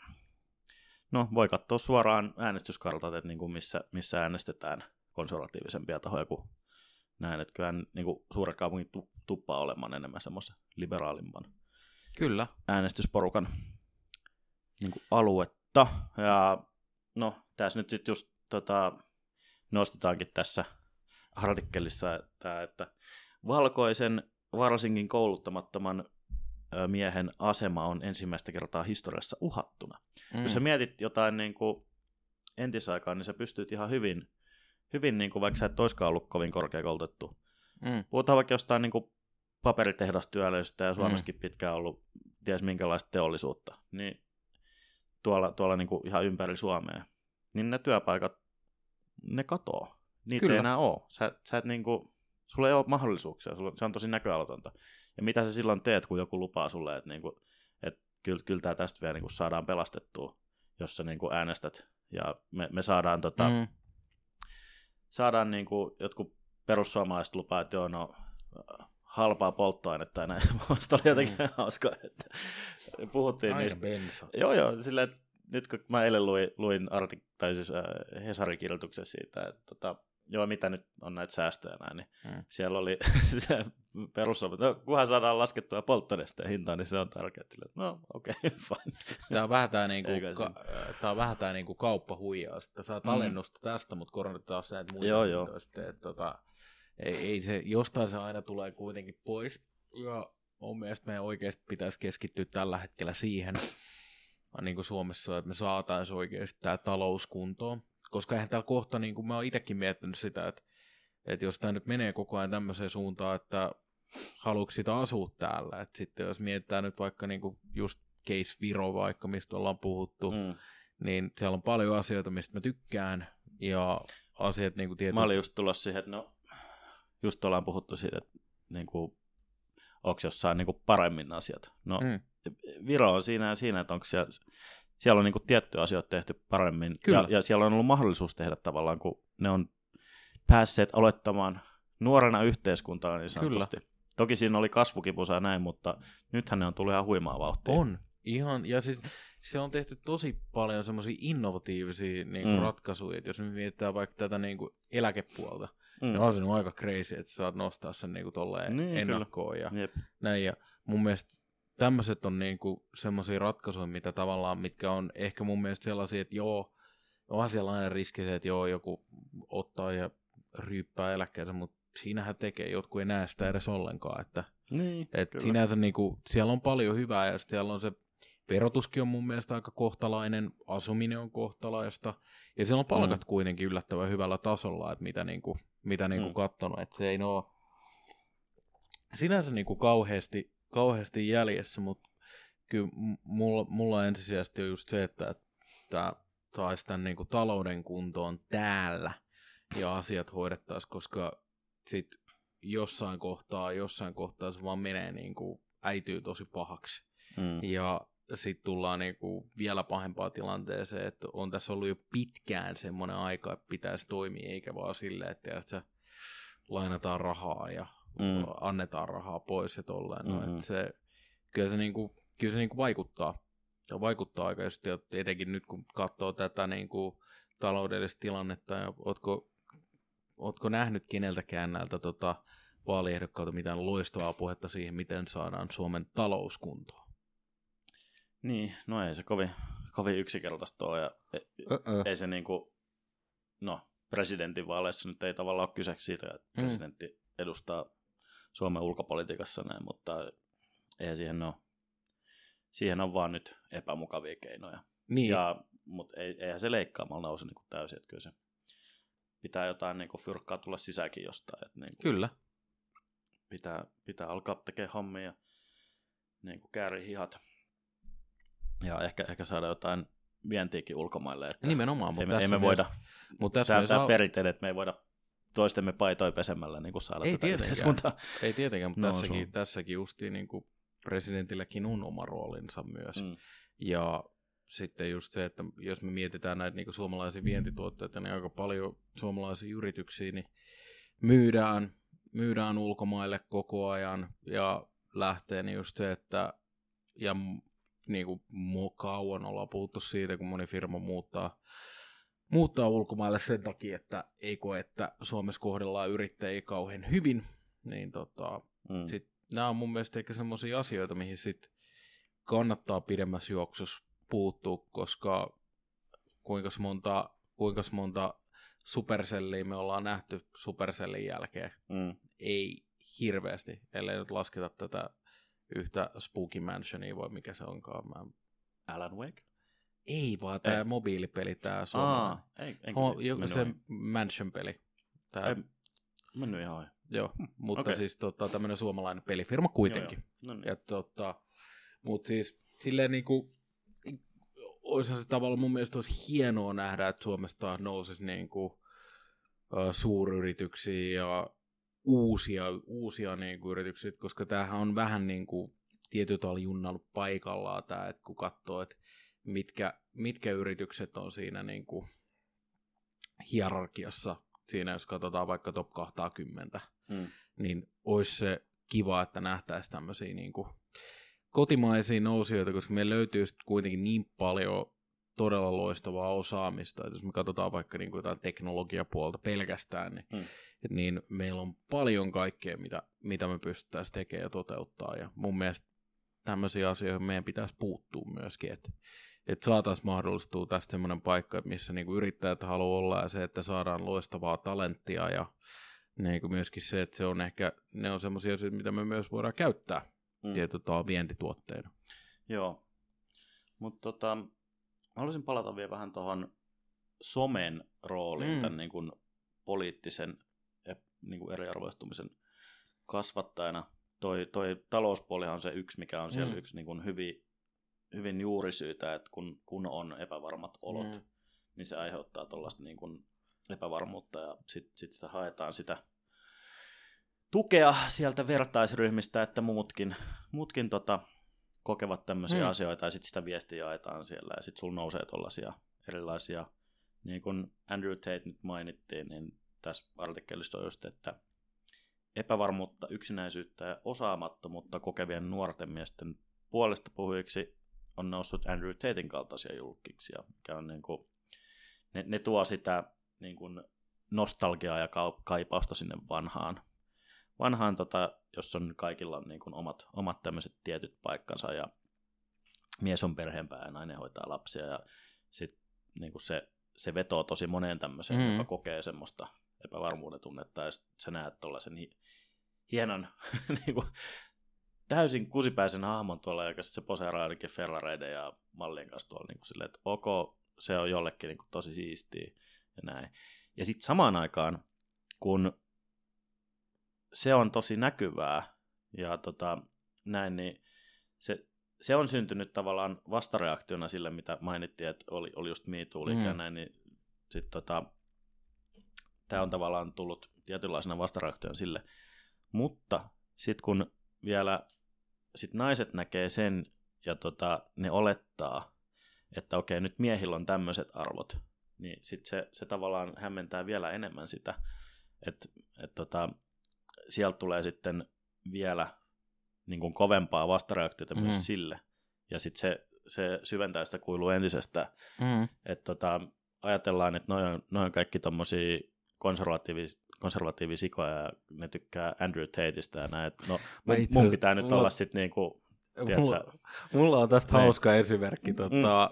no, voi katsoa suoraan äänestyskartat, että niin kuin missä, missä äänestetään konservatiivisempia tahoja kuin näin. Että kyllä niin kuin suuret kaupungit tu- tuppaa olemaan enemmän semmoisen liberaalimman Kyllä. äänestysporukan niin kuin aluetta. Ja no, tässä nyt sitten just tota, nostetaankin tässä artikkelissa, että, että valkoisen, varsinkin kouluttamattoman miehen asema on ensimmäistä kertaa historiassa uhattuna. Mm. Jos sä mietit jotain niin kuin entisaikaan, niin sä pystyt ihan hyvin, hyvin niin kuin, vaikka sä et oiskaan ollut kovin korkeakoulutettu. Mm. Puhutaan vaikka jostain niin kuin paperitehdastyöläisistä ja Suomessakin Mm. pitkään ollut ties minkälaista teollisuutta, niin tuolla, tuolla niin kuin ihan ympäri Suomea, niin ne työpaikat, ne katoo. Niitä Kyllä. ei enää ole. Sä, sä et niin kuin, sulla ei ole mahdollisuuksia, sulla, se on tosi näköalatonta. Ja mitä sä silloin teet, kun joku lupaa sulle, että, niin kuin, että kyllä, kyllä tämä tästä vielä niin kuin saadaan pelastettua, jos sä niin kuin äänestät. Ja me, me saadaan, tota. Mm. saadaan niin kuin, jotkut perussuomalaiset lupaa, että joo, no halpaa polttoainetta ja näin. Musta oli jotenkin Mm. mm. hauskaa, että puhuttiin Aina niistä. bensa. Joo, joo, silleen, että nyt kun mä eilen luin, luin artik- tai siis äh, Hesari-kirjoituksen siitä, että tota, joo, mitä nyt on näitä säästöjä näin, niin Mm. mm. siellä oli se perussuomalaiset, no kunhan saadaan laskettua polttoaineeseen hintaa, niin se on tärkeää. Että no okei, okay, fine. Tää on vähän tää niinku, ka- tää on vähän tää niinku kauppahuijaus, että saat Mm. alennusta tästä, mutta korotetaan taas näitä muita Joo, joo. sitten, että tota, ei, ei, se, jostain se aina tulee kuitenkin pois. Ja mun mielestä meidän oikeasti pitäisi keskittyä tällä hetkellä siihen, niin kuin Suomessa, että me saataisiin oikeasti tämä talous kuntoon. Koska eihän täällä kohta, niin kuin mä oon itsekin miettinyt sitä, että, että jos tämä nyt menee koko ajan tämmöiseen suuntaan, että haluatko sitä asua täällä, että sitten jos mietitään nyt vaikka niin kuin just case Viro vaikka, mistä ollaan puhuttu, mm. Niin siellä on paljon asioita, mistä mä tykkään, ja asiat niin kuin tietysti... Mä olin just tulossa siihen, että no, just ollaan puhuttu siitä, että niin kuin, onko jossain niin kuin paremmin asiat. No, Mm. Viro on siinä ja siinä, että onko siellä, siellä on niin kuin tiettyjä asioita tehty paremmin. Kyllä. Ja, ja siellä on ollut mahdollisuus tehdä tavallaan, kun ne on päässeet aloittamaan nuorena yhteiskuntaa niin sanotusti. Kyllä. Toki siinä oli kasvukipusa ja näin, mutta nythän ne on tullut ihan huimaa vauhtia. On. Ihan, ja siis se on tehty tosi paljon semmoisia innovatiivisia niin kuin mm. Mm. ratkaisuja, että jos me mietitään vaikka tätä niin kuin eläkepuolta, mm. Niin on se nyt aika crazy, että saat nostaa sen niin kuin tolleen Niin, kyllä. ennakkoon ja Jep. näin, ja mun mielestä tämmöiset on niin kuin semmoisia ratkaisuja, mitä tavallaan, mitkä on ehkä mun mielestä sellaisia, että joo, onhan siellä aina riski se, että joo, joku ottaa ja ryyppää eläkkeensä, mutta siinähän tekee, jotkut ei näe sitä edes ollenkaan, että Niin, et kyllä. sinänsä niinku, siellä on paljon hyvää ja siellä on se verotuskin on mun mielestä aika kohtalainen, asuminen on kohtalaista ja siellä on palkat mm. kuitenkin yllättävän hyvällä tasolla, että mitä, niinku, mitä niinku Mm. katsonut, että se ei ole sinänsä niinku kauheasti, kauheasti jäljessä, mutta kyllä mulla, mulla ensisijaisesti on just se, että tämä saisi tämän niinku talouden kuntoon täällä ja asiat hoidettaisiin, koska sit jossain kohtaa, jossain kohtaa se vaan menee niin kuin äityy tosi pahaksi. Mm. Ja sitten tullaan niin kuin vielä pahempaan tilanteeseen, että on tässä ollut jo pitkään semmoinen aika, että pitäisi toimia, eikä vaan silleen, että, että lainataan rahaa ja Mm. annetaan rahaa pois ja tolleen. No, Mhm. että se, kyllä se, niin kuin, kyllä se niin kuin vaikuttaa, ja vaikuttaa aika just, etenkin nyt kun katsoo tätä niin kuin, taloudellista tilannetta, ja ootko, ootko nähnyt keneltäkään näiltä tota, vaaliehdokkailta mitään loistavaa puhetta siihen, miten saadaan Suomen talous kuntoon? Niin, no ei se kovin, kovin yksinkertaista ole, ja uh-uh. ei se niinku, no presidentinvaaleissa nyt ei tavallaan ole kyse siitä, että mm. presidentti edustaa Suomen ulkopolitiikassa näin, mutta eihän siihen ole, siihen on vaan nyt epämukavia keinoja. Niin. Ja, mutta ei, eihän se leikkaamalla nouse niin kuin täysin, että kyllä se pitää jotain niin kuin fyrkkaa tulla sisäänkin jostain. Että niin kuin kyllä. Pitää, pitää alkaa tekemään hommia ja niin kuin kääri hihat. Ja ehkä, ehkä saada jotain vientiäkin ulkomaille. Että Nimenomaan, mutta ei, tässä ei me voida, mutta tässä tämä, saa... perinteinen, että me ei voida toistemme paitoja pesemällä niin kuin saada ei tätä tietenkään. Ei tietenkään, mutta tässäkin, tässäkin justiin niin kuin presidentilläkin on oma roolinsa myös. Mm. Ja sitten just se, että jos me mietitään näitä niin suomalaisia vientituotteita, niin aika paljon suomalaisia yrityksiä niin myydään, myydään ulkomaille koko ajan ja lähtee niin just se, että ja niin kuin kauan ollaan puhuttu siitä, kun moni firma muuttaa, muuttaa ulkomaille sen takia, että ei koe, että Suomessa kohdellaan yrittäjiä kauhean hyvin, niin tota, mm. sit, nämä on mun mielestä ehkä semmoisia asioita, mihin sit kannattaa pidemmässä juoksussa puuttua, koska kuinka monta, kuinka monta Supercellia me ollaan nähty Supercellin jälkeen. Mm. Ei hirveästi, ellei nyt lasketa tätä yhtä Spooky Mansionia, vai mikä se onkaan. Mä... Alan Wake? Ei vaan tämä mobiilipeli, tämä suomalainen. Ei, Ho, joku se Mansion-peli. Tää... Ei, mennyt ihan ohi. Joo, hm, mutta okay. siis tota, tämmöinen suomalainen pelifirma kuitenkin. Joo, joo. No niin. ja, tota, mutta siis silleen niinku, olisihan se tavallaan mun mielestä olisi hienoa nähdä, että Suomesta nousisi niinku, uh, suuryrityksiä ja uusia, uusia niin kuin yrityksiä, koska tämähän on vähän niin kuin tietyt oli junnannut paikallaan tämä, että kun katsoo, että mitkä, mitkä yritykset on siinä niin kuin hierarkiassa, siinä jos katsotaan vaikka top 20, hmm. niin olisi se kiva, että nähtäisiin tämmöisiä niin kuin kotimaisia nousijoita, koska meillä löytyy kuitenkin niin paljon todella loistavaa osaamista. että jos me katsotaan vaikka niin kuin jotain teknologiapuolta pelkästään, niin, hmm. niin meillä on paljon kaikkea, mitä, mitä me pystyttäisiin tekemään ja toteuttaa. Ja mun mielestä tämmöisiä asioita meidän pitäisi puuttua myöskin, että, että saataisiin mahdollistua tästä semmoinen paikka, missä niin kuin yrittäjät haluaa olla ja se, että saadaan loistavaa talenttia ja niin kuin myöskin se, että se on ehkä, ne on semmoisia asioita, mitä me myös voidaan käyttää mm. tietyllä vientituotteena. Joo, mutta tota, haluaisin palata vielä vähän tuohon somen rooliin mm. tämän niin kuin poliittisen niin kuin eriarvoistumisen kasvattajana. Toi, toi talouspuolihan on se yksi, mikä on siellä mm. yksi niin kuin hyvin, hyvin juurisyytä, että kun, kun on epävarmat olot, mm. niin se aiheuttaa tuollaista niin kuin epävarmuutta ja sitten sit sitä haetaan sitä tukea sieltä vertaisryhmistä, että muutkin, muutkin tota, kokevat tämmöisiä mm. asioita ja sitten sitä viestiä jaetaan siellä ja sitten sulla nousee tuollaisia erilaisia, niin kuin Andrew Tate nyt mainittiin, niin tässä artikkelissa on just, että epävarmuutta, yksinäisyyttä ja osaamattomuutta kokevien nuorten miesten puolesta puhujiksi on noussut Andrew Tatein kaltaisia julkiksi, mikä on niin kuin, ne, ne tuo sitä niin kuin nostalgiaa ja kaipausta sinne vanhaan, vanhaan tota, jos on kaikilla on niin kuin omat, omat tämmöiset tietyt paikkansa ja mies on perheenpää ja nainen hoitaa lapsia ja sit niin kuin se, se vetoo tosi moneen tämmöiseen, mm. joka kokee semmoista epävarmuuden tunnetta ja sä näet tuollaisen hi- hienon niin kuin, täysin kusipäisen hahmon tuolla, joka se poseeraa ainakin Ferrareiden ja mallien kanssa tuolla niin kuin silleen, että ok, se on jollekin niin kuin, tosi siistiä ja näin. Ja sitten samaan aikaan, kun se on tosi näkyvää ja tota, näin, niin se, se on syntynyt tavallaan vastareaktiona sille, mitä mainittiin, että oli, oli just Me Too mm. ja näin, niin sitten tota, tämä on tavallaan tullut tietynlaisena vastareaktiona sille. Mutta sitten kun vielä sit naiset näkee sen ja tota, ne olettaa, että okei, nyt miehillä on tämmöiset arvot, niin sitten se, se tavallaan hämmentää vielä enemmän sitä, että et tota, sieltä tulee sitten vielä niin kuin kovempaa vastareaktiota mm. myös sille. Ja sitten se, se syventää sitä kuilua entisestään. Mm. Että tota, ajatellaan, että noin on, noi on kaikki tommosia konservatiivis, konservatiivisikoja ja ne tykkää Andrew Tateista ja näin. Et No, mun, mun pitää nyt mulla- olla sitten niinku, tiedätkö, Mulla, mulla on tästä Niin. hauska esimerkki, tota,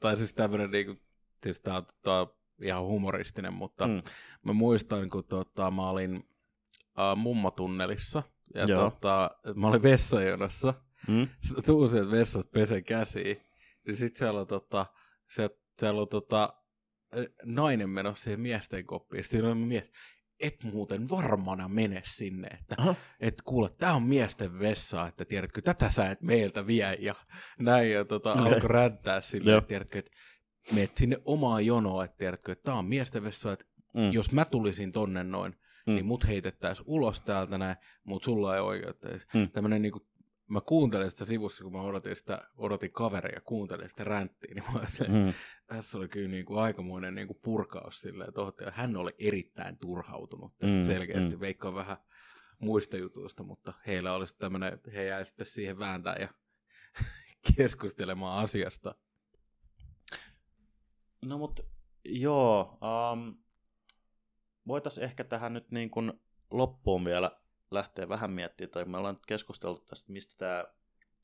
tai siis tämmönen niinku, siis tää on tota, ihan humoristinen, mutta mm, mä muistan, kun tota, mä olin äh, mummatunnelissa, ja Joo. tota, mä olin vessajonossa, mm, sitten tuu sieltä vessasta pesen käsiä, niin sit siellä on, tota, se, siellä on tota, nainen menossa siihen miesten koppiin, sitten on mies, et muuten varmana mene sinne, että Aha. et kuule, tää on miesten vessa, että tiedätkö, tätä sä et meiltä vie, ja näin, ja tota, Okei. alkoi räntää silleen, että tiedätkö, että meet sinne omaan jonoon, että tiedätkö, että tää on miesten vessa, että mm, jos mä tulisin tonne noin, Mm. niin mut heitettäisiin ulos täältä näin, mutta sulla ei oikeutta. Mm. Tämmönen niinku, mä kuuntelin sitä sivussa, kun mä odotin, sitä, odotin kaveria ja kuuntelin sitä ränttiä, niin mä olin, mm, tässä oli kyllä niinku aikamoinen niinku purkaus silleen, tohti, hän oli erittäin turhautunut, Mm, selkeästi, mm. veikkaan vähän muista jutuista, mutta heillä olisi tämmöinen, että he jäi sitten siihen vääntää ja keskustelemaan asiasta. No mut joo, um, voitaisiin ehkä tähän nyt niin kuin loppuun vielä lähteä vähän miettimään, tai me ollaan nyt keskusteltu tästä, mistä tämä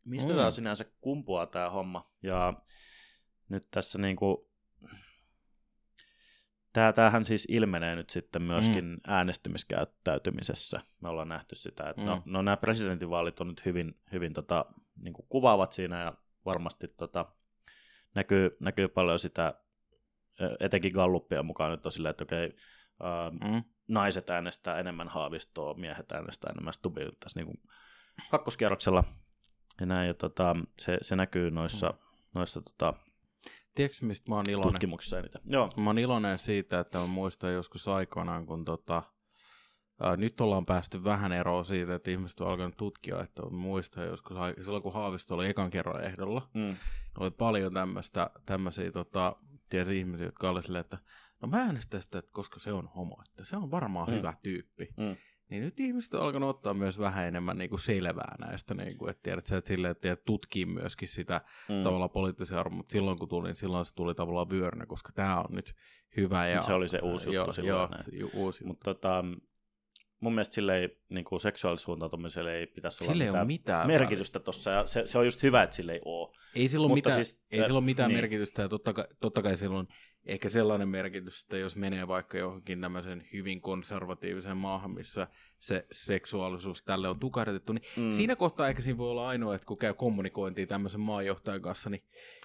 mistä Mm. tää sinänsä kumpuaa tämä homma, ja nyt tässä niin kuin, Tää, tämähän siis ilmenee nyt sitten myöskin mm. äänestymiskäyttäytymisessä. Me ollaan nähty sitä, että mm. no, Mm. no nämä presidentinvaalit on nyt hyvin, hyvin tota, niin kuin kuvaavat siinä ja varmasti tota, näkyy, näkyy paljon sitä, ö, etenkin Galluppia mukaan nyt on silleen, että okei, ää, Mm. naiset äänestää enemmän Haavistoa, miehet äänestää enemmän Stubia tässä niin kuin kakkoskierroksella. Ja näin, ja tota, se, se näkyy noissa, noissa tota, Tiedätkö, mistä mä oon iloinen? tutkimuksissa eniten. Joo. Mä oon iloinen siitä, että mä muistan joskus aikoinaan, kun tota, ää, nyt ollaan päästy vähän eroon siitä, että ihmiset on alkanut tutkia, että mä muistan joskus, silloin kun Haavisto oli ekan kerran ehdolla, Mm. oli paljon tämmöistä, tämmöisiä tota, ihmisiä, jotka oli silleen, että no mä äänestän sitä, että koska se on homo, että se on varmaan Mm. hyvä tyyppi. Mm. Niin nyt ihmiset on alkanut ottaa myös vähän enemmän niin kuin selvää näistä, niin kuin, että tiedät, sä, että silleen, että tiedät, tutkii myöskin sitä Mm. tavallaan poliittisia arvoja, mutta silloin kun tuli, niin silloin se tuli tavallaan vyörynä, koska tämä on nyt hyvä. Ja, Se oli se uusi juttu joo, silloin Joo, näin. se ju- uusi juttu. Mutta tota, mun mielestä sille ei, niin kuin seksuaalisuuntautumiselle ei pitäisi olla ei mitään, mitään merkitystä tuossa, ja se, se on just hyvä, että sille ei ole. Ei sillä ole mitään, siis, ei äh, sillä ole mitään niin. merkitystä, ja totta kai, totta kai sillä on ehkä sellainen merkitys, että jos menee vaikka johonkin tämmöisen hyvin konservatiiviseen maahan, missä se seksuaalisuus tälle on tukahdutettu, niin Mm. siinä kohtaa ehkä siinä voi olla ainoa, että kun käy kommunikointia tämmöisen maanjohtajan kanssa, niin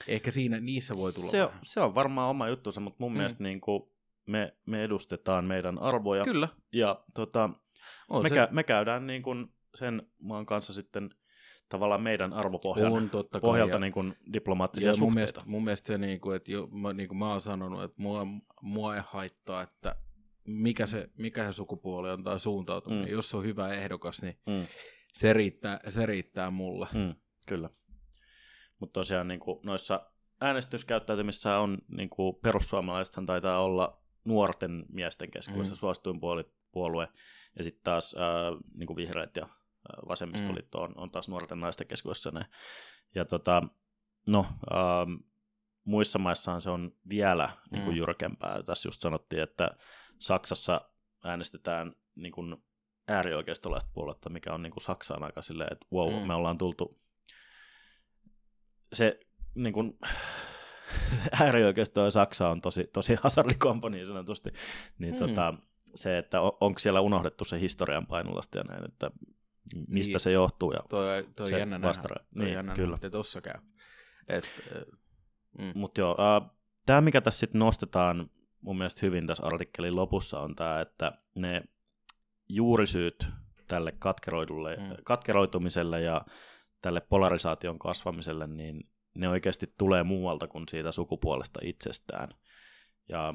ehkä siinä niissä voi tulla se, on, se on varmaan oma juttunsa, mutta mun. Mm. mielestä niin kuin me, me edustetaan meidän arvoja, Kyllä, ja tota, on me, se, kä- me käydään niin kuin sen maan kanssa sitten tavallaan meidän arvopohjan on totta kai. pohjalta ja- niin kuin diplomaattisia Joo, suhteita. mun mielestä, mun mielestä se, niin kuin, että jo, mä, niin kuin mä oon sanonut, että mua, mua ei haittaa, että mikä se, mikä se sukupuoli on tai suuntautuminen. Mm. Jos se on hyvä ehdokas, niin Mm. se riittää, se riittää mulle. Mm, kyllä. Mutta tosiaan niin kuin noissa äänestyskäyttäytymissä on, niin kuin perussuomalaisethan taitaa olla nuorten miesten keskuudessa mm. Suosituin puolue, ja sitten taas ää, niin kuin vihreät ja vasemmistoliitto on, on taas nuorten naisten keskuudessa. Ne. Ja tota, no, ää, muissa maissahan se on vielä niin kuin Mm. jyrkempää. Tässä just sanottiin, että Saksassa äänestetään niin kuin äärioikeistolaista puoletta, mikä on niin kuin Saksaan aika silleen, että wow, mm. Mm. me ollaan tultu se niin kuin, äärioikeisto ja Saksa on tosi, tosi hasardikompo niin sanotusti, niin mm. Mm. tota, se, että on, onko siellä unohdettu se historian painolasti ja näin, että mistä Niin. se johtuu ja Toi, toi se jännä nähdä. vastara- Toi niin, jännä kyllä. nähdä, tossa käy. Et, äh, mm. Mutta joo, äh, tämä mikä tässä sitten nostetaan mun mielestä hyvin tässä artikkelin lopussa on tämä, että ne juurisyyt tälle katkeroidulle, mm. Katkeroitumiselle ja tälle polarisaation kasvamiselle, niin ne oikeasti tulee muualta kuin siitä sukupuolesta itsestään. Ja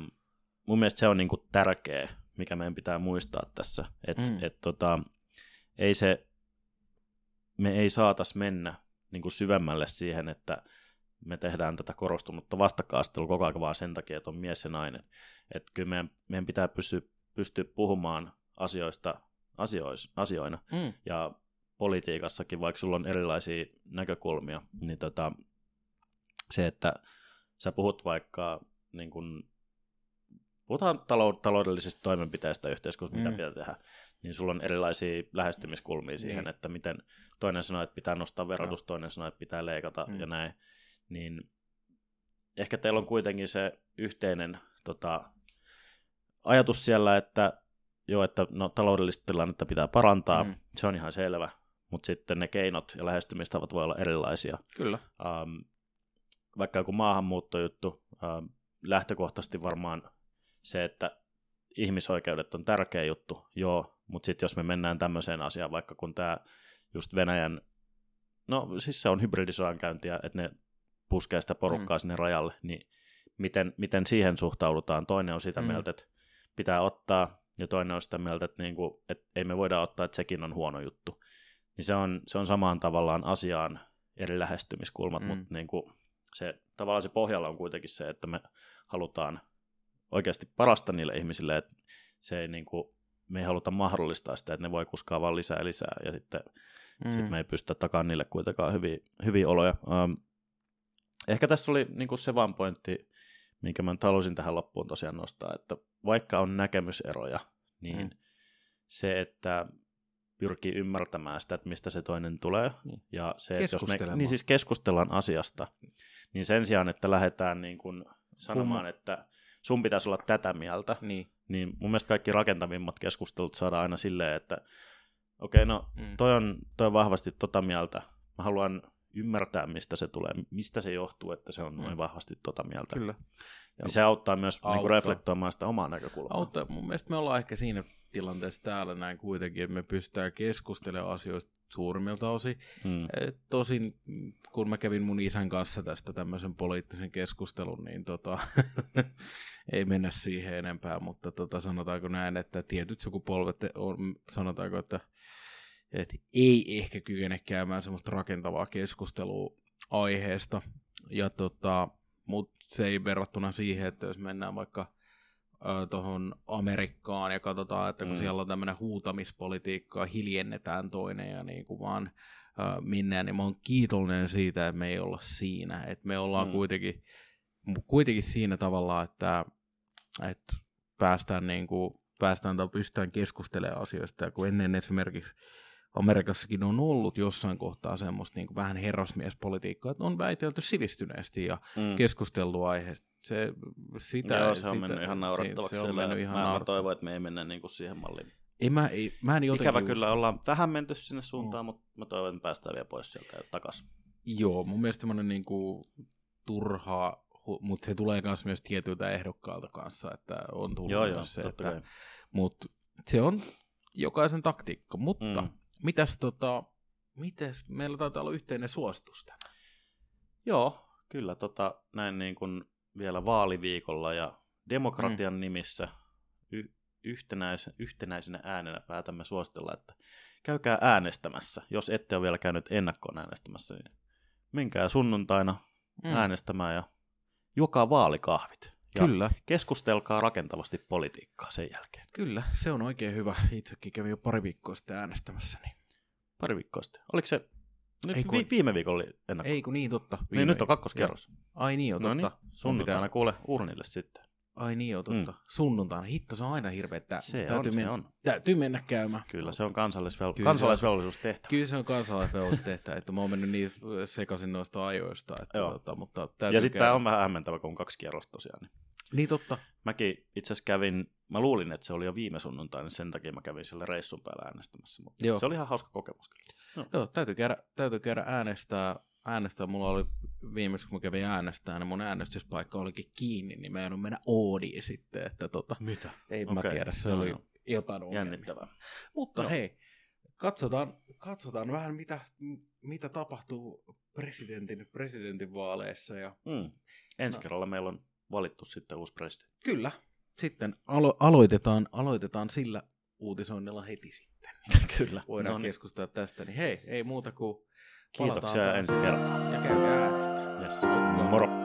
mun mielestä se on niinku tärkeä, mikä meidän pitää muistaa tässä, että mm. Et tota, ei se, me ei saatas mennä niinku syvemmälle siihen, että me tehdään tätä korostunutta vastakkaastelua koko ajan vaan sen takia, että on mies ja nainen. Että kyllä meidän, meidän pitää pystyä, pystyä puhumaan asioista asiois, asioina. Mm. Ja politiikassakin, vaikka sulla on erilaisia näkökulmia, niin tota, se, että sä puhut vaikka niin kun, puhutaan talou- taloudellisista toimenpiteistä yhteiskunnassa, mitä Mm. pitää tehdä, niin sulla on erilaisia lähestymiskulmia siihen, Niin. että miten toinen sanoo, että pitää nostaa verotus, toinen sanoo, että pitää leikata Mm. ja näin, niin ehkä teillä on kuitenkin se yhteinen tota, ajatus siellä, että joo, että no, taloudellista tilannetta pitää parantaa, Mm. se on ihan selvä, mutta sitten ne keinot ja lähestymistavat voi olla erilaisia. Kyllä. Ähm, vaikka joku maahanmuuttojuttu, ähm, lähtökohtaisesti varmaan se, että ihmisoikeudet on tärkeä juttu, joo, mutta sitten jos me mennään tämmöiseen asiaan, vaikka kun tämä just Venäjän, no siis se on hybridisodankäyntiä, että ne puskee sitä porukkaa mm. sinne rajalle, niin miten, miten siihen suhtaudutaan? Toinen on sitä Mm. mieltä, että pitää ottaa, ja toinen on sitä mieltä, että, niinku, että ei me voida ottaa, että sekin on huono juttu. Niin se on, se on samaan tavallaan asiaan eri lähestymiskulmat, mm. mutta niinku, se, tavallaan se pohjalla on kuitenkin se, että me halutaan oikeasti parasta niille ihmisille, että se ei niinku, me ei haluta mahdollistaa sitä, että ne voi kuskaa vaan lisää ja lisää, ja sitten mm. sit me ei pystytä takaan niille kuitenkaan hyviä, hyviä oloja. Um, ehkä tässä oli niinku se vaan pointti, minkä mä nyt halusin tähän loppuun tosiaan nostaa, että vaikka on näkemyseroja, niin Mm. se, että pyrkii ymmärtämään sitä, että mistä se toinen tulee, Niin. ja se, että jos me niin siis keskustellaan asiasta, niin sen sijaan, että lähdetään niin kuin sanomaan, Kumma- että sun pitäisi olla tätä mieltä, Niin. niin mun mielestä kaikki rakentavimmat keskustelut saadaan aina silleen, että okei, okay, no Mm. toi on, toi on vahvasti tota mieltä, mä haluan ymmärtää, mistä se tulee, mistä se johtuu, että se on noin Mm. vahvasti tota mieltä. Kyllä. Niin se auttaa myös Auttaa. Niin kuin reflektoimaan sitä omaa näkökulmaa. Auttaa. Mun mielestä me ollaan ehkä siinä tilanteessa täällä näin kuitenkin, että me pystytään keskustelemaan asioista suurimmilta osin. Mm. Tosin kun mä kävin mun isän kanssa tästä tämmöisen poliittisen keskustelun, niin tota, ei mennä siihen enempää, mutta tota, sanotaanko näin, että tietyt sukupolvet on, sanotaanko, että, että ei ehkä kykene käymään semmoista rakentavaa keskustelua aiheesta, ja tota, mutta se ei verrattuna siihen, että jos mennään vaikka tuohon Amerikkaan ja katsotaan, että kun mm. Siellä on tämmöinen huutamispolitiikka, hiljennetään toinen ja niin kuin vaan äh, mennään, niin mä oon kiitollinen siitä, että me ei olla siinä. Että me ollaan mm. Kuitenkin, kuitenkin siinä tavalla, että, että päästään, niin kuin, päästään tai pystytään keskustelemaan asioista. Ja kun ennen esimerkiksi Amerikassakin on ollut jossain kohtaa semmoista niin kuin vähän herrasmiespolitiikkaa, että on väitelty sivistyneesti ja Mm. keskusteltu aiheesta. Se, sitä, Joo, se on sitä, mennyt ihan naurettavaksi. Se, se on mennyt ihan mä, mä toivon, että me ei mennä niin kuin siihen malliin. Ei, mä, ei, mä en jotenkin Ikävä usko- kyllä, ollaan vähän menty sinne suuntaan, mutta mä toivon, että päästään vielä pois sieltä ja takaisin. Joo, mun mielestä semmoinen niinku turhaa, mutta se tulee myös myös tietyiltä ehdokkaalta kanssa, että on tullut Joo, myös joo, se, että, kai. mut se on jokaisen taktiikka, mutta mm. Mitäs tota, mitäs, meillä taitaa olla yhteinen suositus. Joo, kyllä tota, näin niin kuin vielä vaaliviikolla ja demokratian mm. nimissä y- yhtenäis- yhtenäisenä äänenä päätämme suositella, että käykää äänestämässä. Jos ette ole vielä käynyt ennakkoon äänestämässä, niin menkää sunnuntaina mm. äänestämään ja juokaa vaalikahvit. Ja Kyllä, keskustelkaa rakentavasti politiikkaa sen jälkeen. kyllä, se on oikein hyvä. Itsekin kävin jo pari viikkoa sitten äänestämässä. Niin. Pari viikkoa sitten. Oliko se, nyt Ei, kun- vi- viime viikolla oli ennakko? Ei kun niin totta. niin, nyt on viime- kakkoskierros. Ai niin on No totta. niin, sunnuntaina pitää- kuule urnille sitten. Ai niin on totta. Mm. Sunnuntaina. Hitto, se on aina hirveä. Tää, Se täytyy on, mennä, se on. Täytyy mennä käymään. Kyllä, se on kansallisvel- Kyllä se on. kansalaisvelvollisuus tehtävä. Kyllä se on kansalaisvelvoitteita, että mä oon mennyt niin sekaisin noista ajoista, että Joo. tota, mutta täytyy Ja sitten tämä on vähän hämmentävä, kun on kaksi kierrosta tosiaan. Niin. Niin totta. Mäkin itse asiassa kävin, mä luulin, että se oli jo viime sunnuntaina, niin sen takia mä kävin siellä reissun päällä äänestämässä. Mutta Joo. se oli ihan hauska kokemus kyllä. Joo, täytyy käydä, täytyy käydä äänestää, äänestää. Mulla oli viimeksi, kun mä kävin äänestää, niin mun äänestyspaikka olikin kiinni, niin mä en mennä Oodiin sitten, että tota, Mitä? ei mä Okei, tiedä, se joo, oli joo. jotain ongelmia. Jännittävää. Mutta Joo. hei, katsotaan, katsotaan vähän, mitä, mitä tapahtuu presidentin, presidentin vaaleissa ja Mm. Ensi No. kerralla meillä on valittu sitten uusi presidentti. Kyllä. Sitten alo- aloitetaan, aloitetaan sillä uutisoinnilla heti sitten. kyllä. Voidaan No niin. keskustella tästä. Niin hei, ei muuta kuin Kiitoksia palataan ensi kertaa. ja käykää äänestää. Yes. Moro.